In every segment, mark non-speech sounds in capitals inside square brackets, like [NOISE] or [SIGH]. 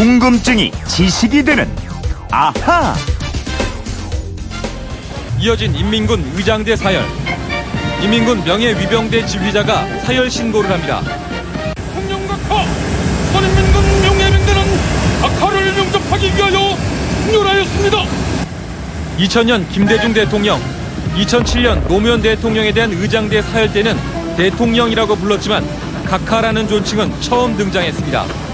궁금증이 지식이 되는 아하. 이어진 인민군 의장대 사열. 인민군 명예위병대 지휘자가 사열 신고를 합니다. 홍영각하 선인민군 명예민대는 각하를 영접하기 위하여 율하였습니다. 2000년 김대중 대통령, 2007년 노무현 대통령에 대한 의장대 사열 때는 대통령이라고 불렀지만 각하라는 존칭은 처음 등장했습니다.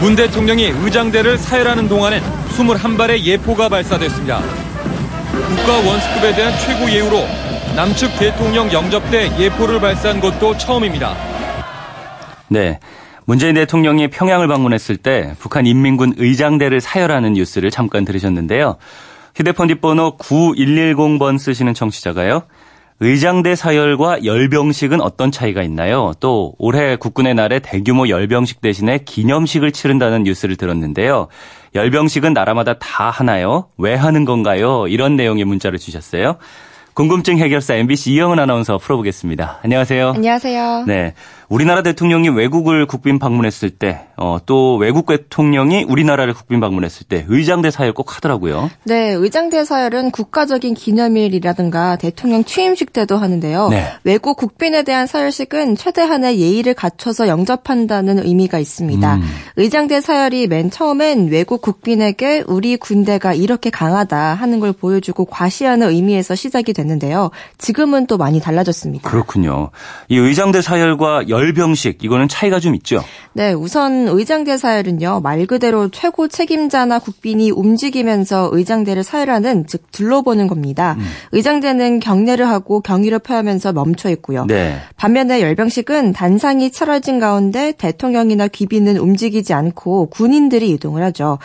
문 대통령이 의장대를 사열하는 동안엔 21발의 예포가 발사됐습니다. 국가 원수급에 대한 최고 예우로 남측 대통령 영접 때 예포를 발사한 것도 처음입니다. 네. 문재인 대통령이 평양을 방문했을 때 북한 인민군 의장대를 사열하는 뉴스를 잠깐 들으셨는데요. 휴대폰 뒷번호 9110번 쓰시는 청취자가요. 의장대 사열과 열병식은 어떤 차이가 있나요? 또 올해 국군의 날에 대규모 열병식 대신에 기념식을 치른다는 뉴스를 들었는데요. 열병식은 나라마다 다 하나요? 왜 하는 건가요? 이런 내용의 문자를 주셨어요. 궁금증 해결사 MBC 이영은 아나운서 풀어보겠습니다. 안녕하세요. 안녕하세요. 네. 우리나라 대통령이 외국을 국빈 방문했을 때, 어, 또 외국 대통령이 우리나라를 국빈 방문했을 때 의장대 사열 꼭 하더라고요. 네, 의장대 사열은 국가적인 기념일이라든가 대통령 취임식 때도 하는데요. 네. 외국 국빈에 대한 사열식은 최대한의 예의를 갖춰서 영접한다는 의미가 있습니다. 음. 의장대 사열이 맨 처음엔 외국 국빈에게 우리 군대가 이렇게 강하다 하는 걸 보여주고 과시하는 의미에서 시작이 됐는데요. 지금은 또 많이 달라졌습니다. 그렇군요. 이 의장대 사열과 열병식 이거는 차이가 좀 있죠. 네, 우선 의장대 사열은요, 말 그대로 최고 책임자나 국빈이 움직이면서 의장대를 사열하는, 즉, 둘러보는 겁니다. 음. 의장대는 경례를 하고 경의를 표하면서 멈춰 있고요. 네. 반면에 열병식은 단상이 차려진 가운데 대통령이나 귀빈은 움직이지 않고 군인들이 이동을 하죠.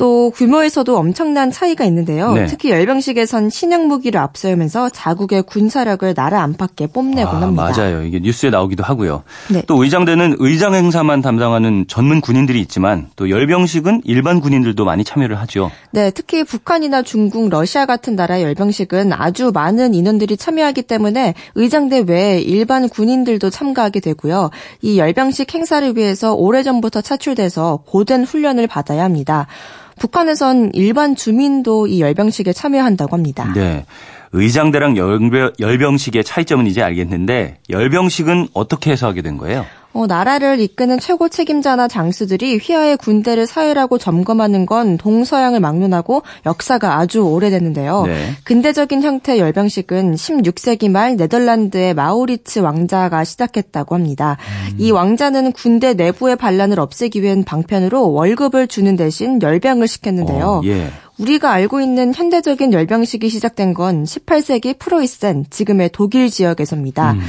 또 규모에서도 엄청난 차이가 있는데요. 네. 특히 열병식에선 신형 무기를 앞세우면서 자국의 군사력을 나라 안팎에 뽐내곤 아, 합니다. 맞아요. 이게 뉴스에 나오기도 하고요. 네. 또 의장대는 의장 행사만 담당하는 전문 군인들이 있지만 또 열병식은 일반 군인들도 많이 참여를 하죠. 네, 특히 북한이나 중국, 러시아 같은 나라의 열병식은 아주 많은 인원들이 참여하기 때문에 의장대 외에 일반 군인들도 참가하게 되고요. 이 열병식 행사를 위해서 오래전부터 차출돼서 고된 훈련을 받아야 합니다. 북한에선 일반 주민도 이 열병식에 참여한다고 합니다. 네. 의장대랑 열병, 열병식의 차이점은 이제 알겠는데 열병식은 어떻게 해서 하게 된 거예요? 어, 나라를 이끄는 최고 책임자나 장수들이 휘하의 군대를 사열하고 점검하는 건 동서양을 막론하고 역사가 아주 오래됐는데요. 네. 근대적인 형태의 열병식은 16세기 말 네덜란드의 마우리츠 왕자가 시작했다고 합니다. 음. 이 왕자는 군대 내부의 반란을 없애기 위한 방편으로 월급을 주는 대신 열병을 시켰는데요. 어, 예. 우리가 알고 있는 현대적인 열병식이 시작된 건 18세기 프로이센, 지금의 독일 지역에서입니다. 음.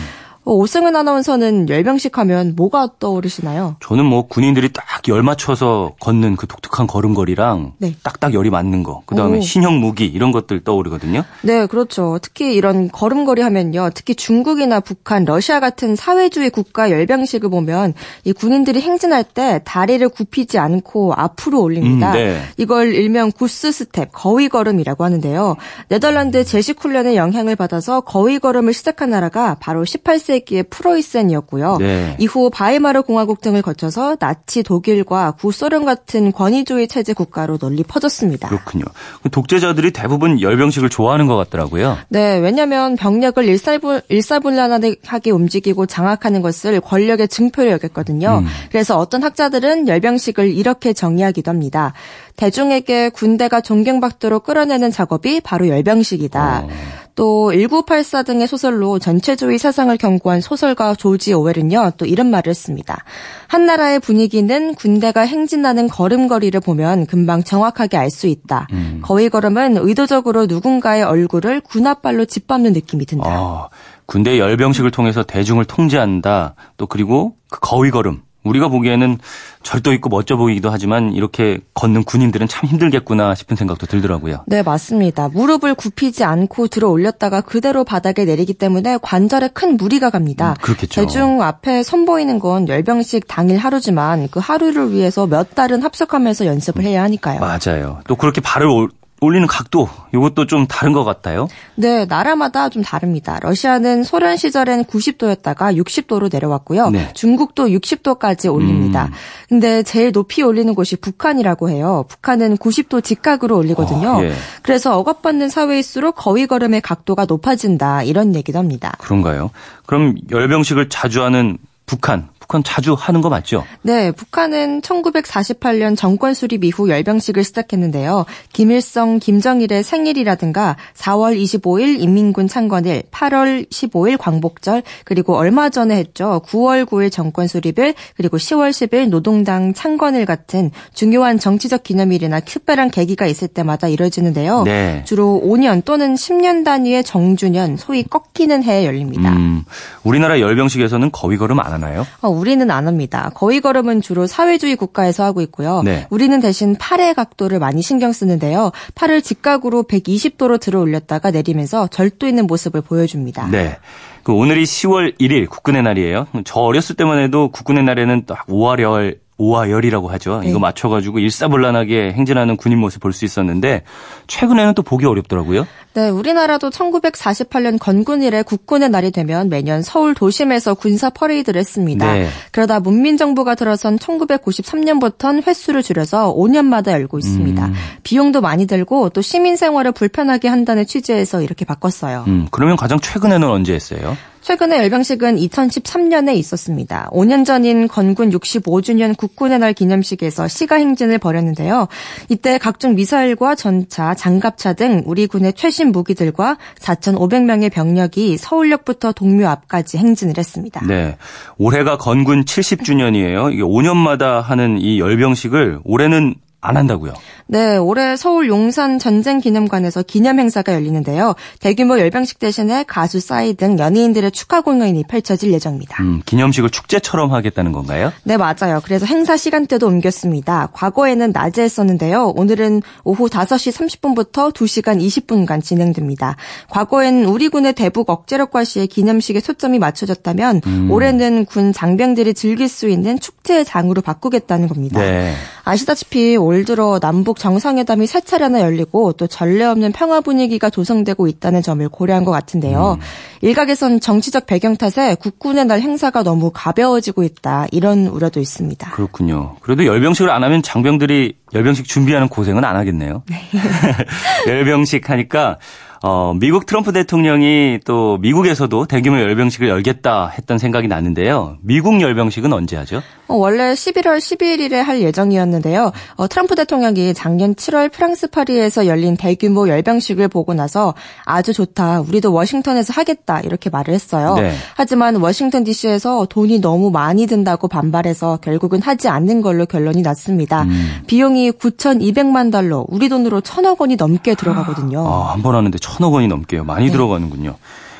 어, 오승은 아나운서는 열병식 하면 뭐가 떠오르시나요? 저는 뭐 군인들이 딱 열 맞춰서 걷는 그 독특한 걸음걸이랑 네. 딱딱 열이 맞는 거, 그 다음에 오. 신형 무기 이런 것들 떠오르거든요. 네, 그렇죠. 특히 이런 걸음걸이 하면요. 특히 중국이나 북한, 러시아 같은 사회주의 국가 열병식을 보면 이 군인들이 행진할 때 다리를 굽히지 않고 앞으로 올립니다. 음, 네. 이걸 일명 goose step, 거위 걸음이라고 하는데요. 네덜란드 제식 훈련의 영향을 받아서 거위 걸음을 시작한 나라가 바로 18세기 의 프로이센이었고요. 네. 이후 바이마르 공화국 등을 거쳐서 나치 독일과 구소련 같은 권위주의 체제 국가로 널리 퍼졌습니다. 그렇군요. 그 독재자들이 대부분 열병식을 좋아하는 것 같더라고요. 네, 왜냐하면 병력을 일사분, 일사불란하게 움직이고 장악하는 것을 권력의 증표로 여겼거든요. 음. 그래서 어떤 학자들은 열병식을 이렇게 정의하기도 합니다. 대중에게 군대가 존경받도록 끌어내는 작업이 바로 열병식이다. 어. 또 1984 등의 소설로 전체주의 사상을 경고한 소설가 조지 오웰은요, 또 이런 말을 했습니다. 한 나라의 분위기는 군대가 행진하는 걸음걸이를 보면 금방 정확하게 알 수 있다. 음. 거위 걸음은 의도적으로 누군가의 얼굴을 군합발로 짓밟는 느낌이 든다. 아, 군대 열병식을 통해서 대중을 통제한다. 또 그리고 그 거위 걸음. 우리가 보기에는 절도 있고 멋져 보이기도 하지만 이렇게 걷는 군인들은 참 힘들겠구나 싶은 생각도 들더라고요. 네, 맞습니다. 무릎을 굽히지 않고 들어 올렸다가 그대로 바닥에 내리기 때문에 관절에 큰 무리가 갑니다. 음, 그렇겠죠. 대중 앞에 선보이는 건 열병식 당일 하루지만 그 하루를 위해서 몇 달은 합석하면서 연습을 해야 하니까요. 맞아요. 또 그렇게 발을 올- 올리는 각도 이것도 좀 다른 것 같아요. 네, 나라마다 좀 다릅니다. 러시아는 소련 시절엔 90도였다가 60도로 내려왔고요. 네. 중국도 60도까지 올립니다. 음. 근데 제일 높이 올리는 곳이 북한이라고 해요. 북한은 90도 직각으로 올리거든요. 어, 예. 그래서 억압받는 사회일수록 거위 걸음의 각도가 높아진다 이런 얘기도 합니다. 그런가요? 그럼 열병식을 자주 하는 북한, 북한 자주 하는 거 맞죠? 네, 북한은 1948년 정권 수립 이후 열병식을 시작했는데요. 김일성, 김정일의 생일이라든가 4월 25일 인민군 창건일, 8월 15일 광복절, 그리고 얼마 전에 했죠. 9월 9일 정권 수립일, 그리고 10월 10일 노동당 창건일 같은 중요한 정치적 기념일이나 특별한 계기가 있을 때마다 이뤄지는데요. 네. 주로 5년 또는 10년 단위의 정주년, 소위 꺾이는 해에 열립니다. 음, 우리나라 열병식에서는 거위 걸음 안 하나요? 어, 우리는 안 합니다. 거위 걸음은 주로 사회주의 국가에서 하고 있고요. 네. 우리는 대신 팔의 각도를 많이 신경 쓰는데요. 팔을 직각으로 120도로 들어 올렸다가 내리면서 절도 있는 모습을 보여줍니다. 네. 그 오늘이 10월 1일 국군의 날이에요. 저 어렸을 때만 해도 국군의 날에는 딱 5월열, 5화열이라고 하죠. 이거 네. 맞춰가지고 일사불란하게 행진하는 군인 모습 볼 수 있었는데 최근에는 또 보기 어렵더라고요. 네, 우리나라도 1948년 건군일에 국군의 날이 되면 매년 서울 도심에서 군사 퍼레이드를 했습니다. 네. 그러다 문민정부가 들어선 1993년부터는 횟수를 줄여서 5년마다 열고 있습니다. 음. 비용도 많이 들고 또 시민 생활을 불편하게 한다는 취지에서 이렇게 바꿨어요. 음, 그러면 가장 최근에는 언제 했어요? 최근에 열병식은 2013년에 있었습니다. 5년 전인 건군 65주년 국군의 날 기념식에서 시가 행진을 벌였는데요. 이때 각종 미사일과 전차, 장갑차 등 우리 군의 최신 무기들과 4,500명의 병력이 서울역부터 동묘 앞까지 행진을 했습니다. 네. 올해가 건군 70주년이에요. 이게 5년마다 하는 이 열병식을 올해는 안 한다고요. 네, 올해 서울 용산 전쟁 기념관에서 기념 행사가 열리는데요. 대규모 열병식 대신에 가수 싸이 등 연예인들의 축하 공연이 펼쳐질 예정입니다. 음, 기념식을 축제처럼 하겠다는 건가요? 네, 맞아요. 그래서 행사 시간대도 옮겼습니다. 과거에는 낮에 했었는데요. 오늘은 오후 5시 30분부터 2시간 20분간 진행됩니다. 과거엔 우리 군의 대북 억제력과 시의 기념식에 초점이 맞춰졌다면 올해는 군 장병들이 즐길 수 있는 축제의 장으로 바꾸겠다는 겁니다. 네. 아시다시피 올 들어 남북 정상회담이 세 차례나 열리고 또 전례 없는 평화 분위기가 조성되고 있다는 점을 고려한 것 같은데요. 일각에선 정치적 배경 탓에 국군의 날 행사가 너무 가벼워지고 있다 이런 우려도 있습니다. 그렇군요. 그래도 열병식을 안 하면 장병들이 열병식 준비하는 고생은 안 하겠네요. [LAUGHS] 열병식 하니까 어, 미국 트럼프 대통령이 또 미국에서도 대규모 열병식을 열겠다 했던 생각이 나는데요. 미국 열병식은 언제 하죠? 어, 원래 11월 11일에 할 예정이었는데요. 어, 트럼프 대통령이 작년 7월 프랑스 파리에서 열린 대규모 열병식을 보고 나서 아주 좋다. 우리도 워싱턴에서 하겠다. 이렇게 말을 했어요. 네. 하지만 워싱턴 DC에서 돈이 너무 많이 든다고 반발해서 결국은 하지 않는 걸로 결론이 났습니다. 음. 비용이 9,200만 달러, 우리 돈으로 천억 원이 넘게 들어가거든요. 아, 한 번 하는데 천억 원이 넘게요. 많이 네. 들어가는군요.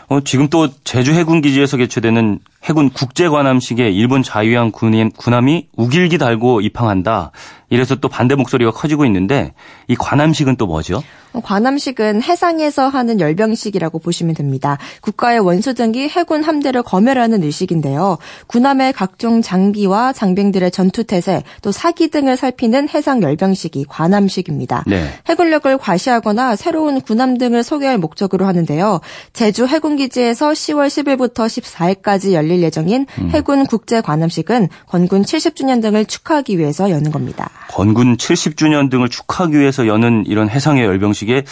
어, 지금 또 제주 해군 기지에서 개최되는 해군 국제 관함식에 일본 자유양 군인 군함이 우길기 달고 입항한다. 이래서 또 반대 목소리가 커지고 있는데 이 관함식은 또 뭐죠? 어, 관함식은 해상에서 하는 열병식이라고 보시면 됩니다. 국가의 원수 등기 해군 함대를 검열하는 의식인데요. 군함의 각종 장비와 장병들의 전투 태세, 또 사기 등을 살피는 해상 열병식이 관함식입니다. 네. 해군력을 과시하거나 새로운 군함 등을 소개할 목적으로 하는데요. 제주 해군기지에서 10월 10일부터 14일까지 열릴 예정인 해군 국제 관함식은 건군 70주년 등을 축하하기 위해서 여는 겁니다. 건군 70주년 등을 축하하기 위해서 여는 이런 해상의 열병식에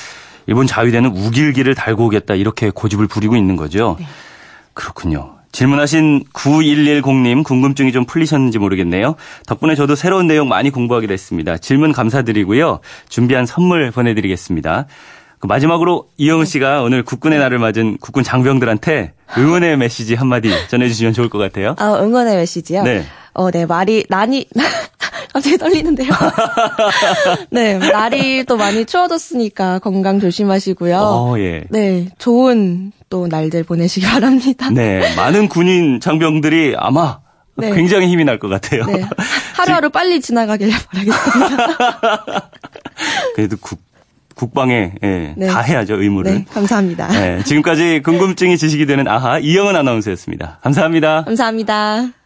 일본 자위대는 우길기를 달고 오겠다 이렇게 고집을 부리고 있는 거죠. 그렇군요. 질문하신 9110님 궁금증이 좀 풀리셨는지 모르겠네요. 덕분에 저도 새로운 내용 많이 공부하게 됐습니다. 질문 감사드리고요. 준비한 선물 보내드리겠습니다. 그 마지막으로 이영은 씨가 오늘 국군의 날을 맞은 국군 장병들한테 응원의 메시지 한마디 전해주시면 좋을 것 같아요. 아, 응원의 메시지요? 네. 어, 네, 말이, 난이, [LAUGHS] 갑자기 떨리는데요. [LAUGHS] 네, 날이 또 많이 추워졌으니까 건강 조심하시고요. 어, 예. 네, 좋은 또 날들 보내시기 바랍니다. 네, 많은 군인 장병들이 아마 네. 굉장히 힘이 날 것 같아요. 네, 하루하루 빨리 지나가길 바라겠습니다. [LAUGHS] 그래도 국, 국방에 예, 네. 다 해야죠 의무를. 네, 감사합니다. 네, 지금까지 궁금증이 지식이 되는 아하 이영은 아나운서였습니다. 감사합니다. 감사합니다.